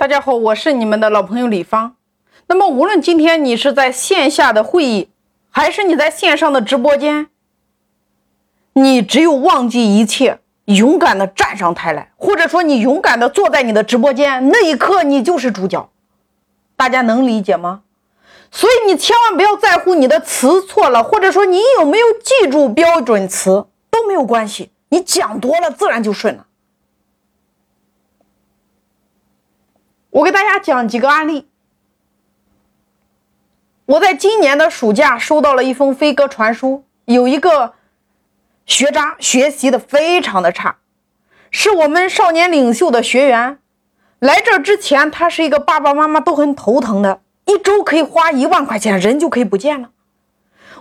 大家好，我是你们的老朋友李芳。那么，无论今天你是在线下的会议，还是你在线上的直播间，你只有忘记一切，勇敢的站上台来，或者说你勇敢的坐在你的直播间，那一刻你就是主角。大家能理解吗？所以你千万不要在乎你的词错了，或者说你有没有记住标准词都没有关系，你讲多了自然就顺了。我给大家讲几个案例。我在今年的暑假收到了一封飞鸽传书，有一个学渣学习的非常的差，是我们少年领袖的学员。来这之前，他是一个爸爸妈妈都很头疼的，一周可以花一万块钱，人就可以不见了。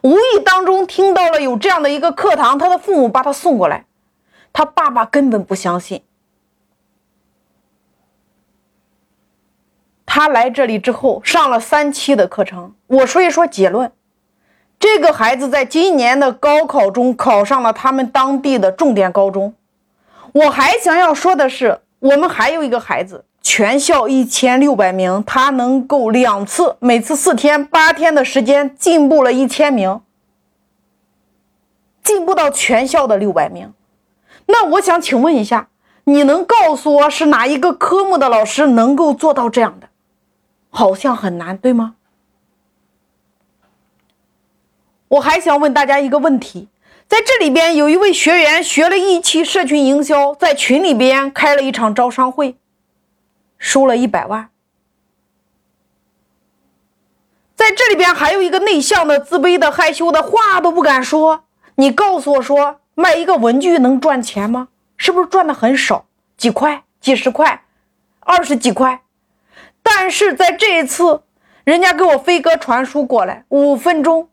无意当中听到了有这样的一个课堂，他的父母把他送过来，他爸爸根本不相信。他来这里之后上了三期的课程，我说一说结论。这个孩子在今年的高考中考上了他们当地的重点高中。我还想要说的是，我们还有一个孩子，全校一千六百名，他能够两次，每次四天、八天的时间进步了一千名，进步到全校的六百名。那我想请问一下，你能告诉我是哪一个科目的老师能够做到这样的？好像很难，对吗？我还想问大家一个问题，在这里边有一位学员学了一期社群营销，在群里边开了一场招商会，收了一百万。在这里边还有一个内向的、自卑的、害羞的，话都不敢说。你告诉我说，卖一个文具能赚钱吗？是不是赚的很少？几块、几十块、二十几块？但是在这一次，人家给我飞鸽传书过来，五分钟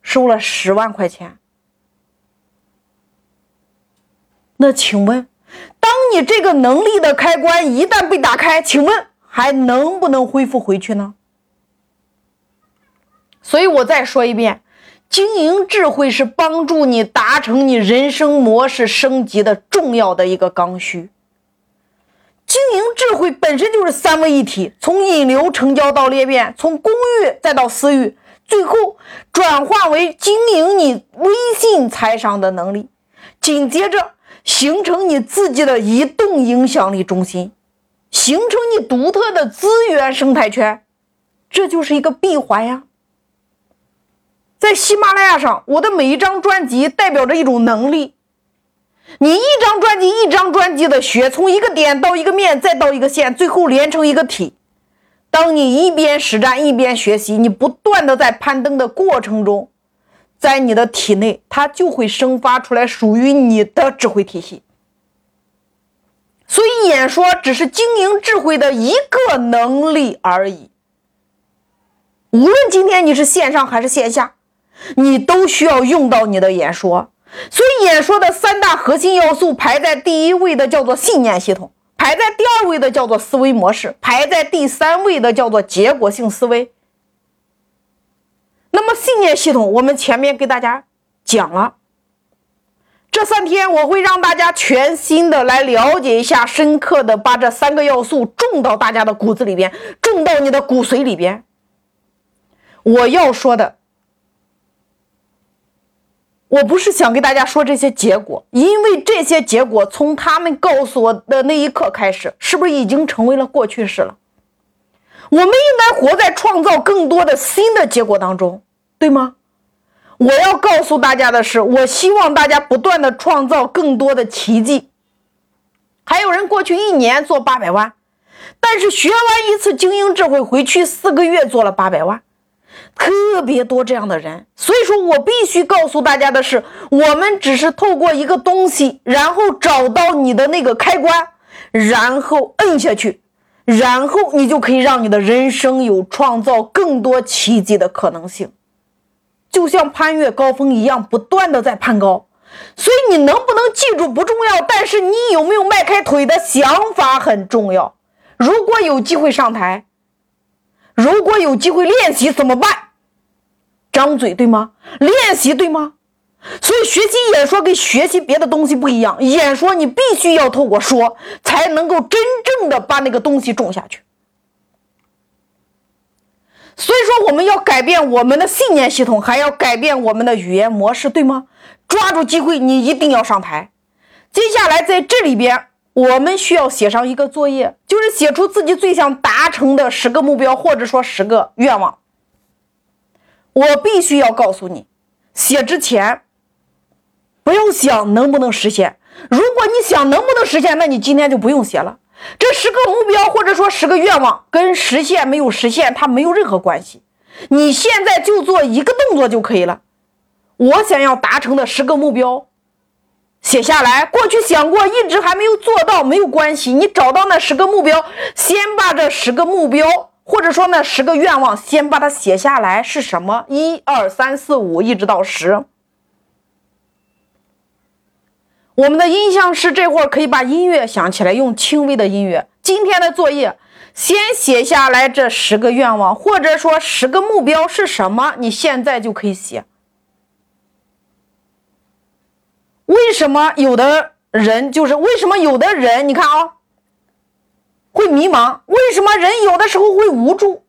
收了十万块钱。那请问，当你这个能力的开关一旦被打开，请问还能不能恢复回去呢？所以我再说一遍，经营智慧是帮助你达成你人生模式升级的重要的一个刚需。经营智慧本身就是三位一体，从引流、成交到裂变，从公域再到私域，最后转化为经营你微信财商的能力，紧接着形成你自己的移动影响力中心，形成你独特的资源生态圈，这就是一个闭环呀。在喜马拉雅上，我的每一张专辑代表着一种能力。你一张专辑一张专辑的学，从一个点到一个面，再到一个线，最后连成一个体。当你一边实战一边学习，你不断的在攀登的过程中，在你的体内，它就会生发出来属于你的智慧体系。所以，演说只是经营智慧的一个能力而已。无论今天你是线上还是线下，你都需要用到你的演说。所以，演说的三大核心要素排在第一位的叫做信念系统，排在第二位的叫做思维模式，排在第三位的叫做结果性思维。那么，信念系统我们前面给大家讲了，这三天我会让大家全新的来了解一下，深刻的把这三个要素种到大家的骨子里边，种到你的骨髓里边。我要说的。我不是想给大家说这些结果，因为这些结果从他们告诉我的那一刻开始，是不是已经成为了过去式了？我们应该活在创造更多的新的结果当中，对吗？我要告诉大家的是，我希望大家不断的创造更多的奇迹。还有人过去一年做八百万，但是学完一次精英智慧回去四个月做了八百万。特别多这样的人，所以说我必须告诉大家的是，我们只是透过一个东西，然后找到你的那个开关，然后摁下去，然后你就可以让你的人生有创造更多奇迹的可能性，就像攀越高峰一样，不断的在攀高。所以你能不能记住不重要，但是你有没有迈开腿的想法很重要。如果有机会上台。如果有机会练习怎么办？张嘴对吗？练习对吗？所以学习演说跟学习别的东西不一样，演说你必须要透过说，才能够真正的把那个东西种下去。所以说，我们要改变我们的信念系统，还要改变我们的语言模式，对吗？抓住机会，你一定要上台。接下来在这里边，我们需要写上一个作业，就是写出自己最想达成的十个目标，或者说十个愿望。我必须要告诉你，写之前不要想能不能实现。如果你想能不能实现，那你今天就不用写了。这十个目标或者说十个愿望跟实现没有实现，它没有任何关系。你现在就做一个动作就可以了。我想要达成的十个目标，写下来。过去想过，一直还没有做到，没有关系。你找到那十个目标，先把这十个目标或者说那十个愿望，先把它写下来是什么？一二三四五，一直到十。我们的音像师这会儿可以把音乐响起来，用轻微的音乐。今天的作业，先写下来这十个愿望，或者说十个目标是什么？你现在就可以写。为什么有的人就是为什么有的人你看啊，会迷茫？为什么人有的时候会无助？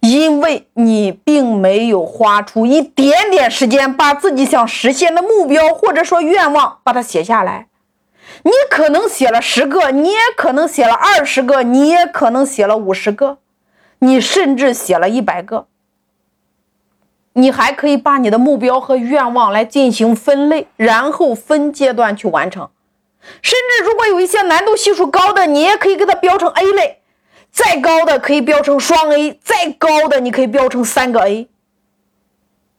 因为你并没有花出一点点时间，把自己想实现的目标或者说愿望把它写下来。你可能写了十个，你也可能写了二十个，你也可能写了五十个，你甚至写了一百个。你还可以把你的目标和愿望来进行分类，然后分阶段去完成。甚至如果有一些难度系数高的，你也可以给它标成 A 类。再高的可以标成双 A，再高的你可以标成三个 A。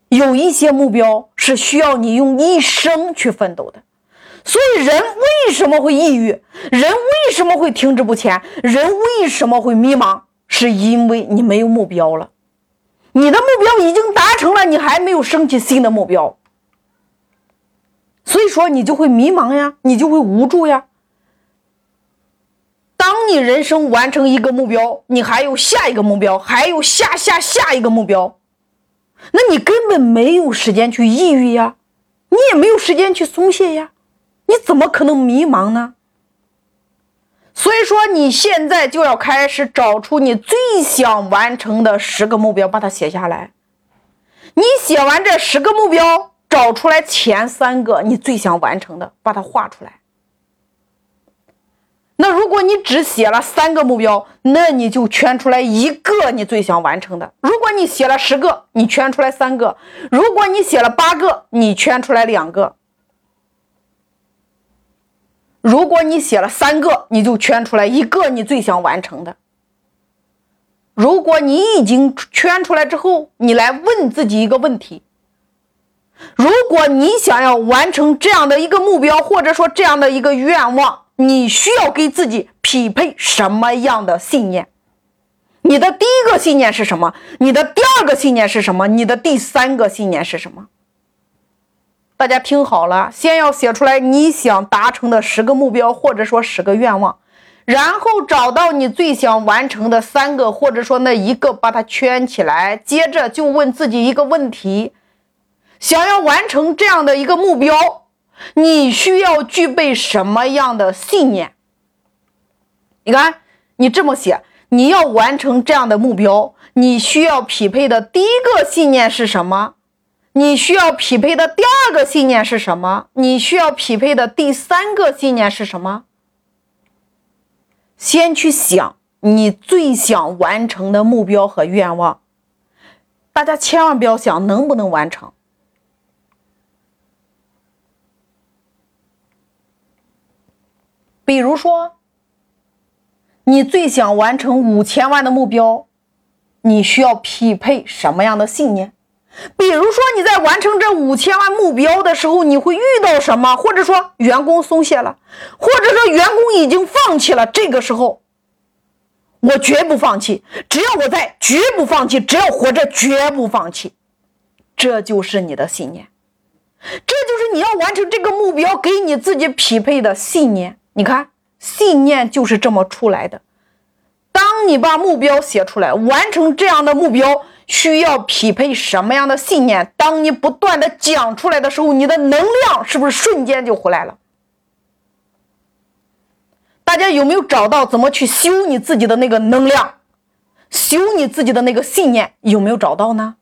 有一些目标是需要你用一生去奋斗的，所以人为什么会抑郁？人为什么会停滞不前？人为什么会迷茫？是因为你没有目标了，你的目标已经达成了，你还没有升起新的目标，所以说你就会迷茫呀，你就会无助呀。当你人生完成一个目标，你还有下一个目标，还有下下下一个目标，那你根本没有时间去抑郁呀，你也没有时间去松懈呀，你怎么可能迷茫呢？所以说，你现在就要开始找出你最想完成的十个目标，把它写下来。你写完这十个目标，找出来前三个你最想完成的，把它画出来。那如果你只写了三个目标，那你就圈出来一个你最想完成的。如果你写了十个，你圈出来三个；如果你写了八个，你圈出来两个；如果你写了三个，你就圈出来一个你最想完成的。如果你已经圈出来之后，你来问自己一个问题：如果你想要完成这样的一个目标，或者说这样的一个愿望。你需要给自己匹配什么样的信念？你的第一个信念是什么？你的第二个信念是什么？你的第三个信念是什么？大家听好了，先要写出来你想达成的十个目标，或者说十个愿望，然后找到你最想完成的三个，或者说那一个，把它圈起来。接着就问自己一个问题：想要完成这样的一个目标。你需要具备什么样的信念？你看，你这么写，你要完成这样的目标，你需要匹配的第一个信念是什么？你需要匹配的第二个信念是什么？你需要匹配的第三个信念是什么？先去想你最想完成的目标和愿望，大家千万不要想能不能完成。比如说，你最想完成五千万的目标，你需要匹配什么样的信念？比如说你在完成这五千万目标的时候，你会遇到什么？或者说员工松懈了，或者说员工已经放弃了，这个时候，我绝不放弃，只要我在，绝不放弃，只要活着，绝不放弃，这就是你的信念，这就是你要完成这个目标给你自己匹配的信念。你看，信念就是这么出来的。当你把目标写出来，完成这样的目标，需要匹配什么样的信念？当你不断的讲出来的时候，你的能量是不是瞬间就回来了？大家有没有找到怎么去修你自己的那个能量，修你自己的那个信念？有没有找到呢？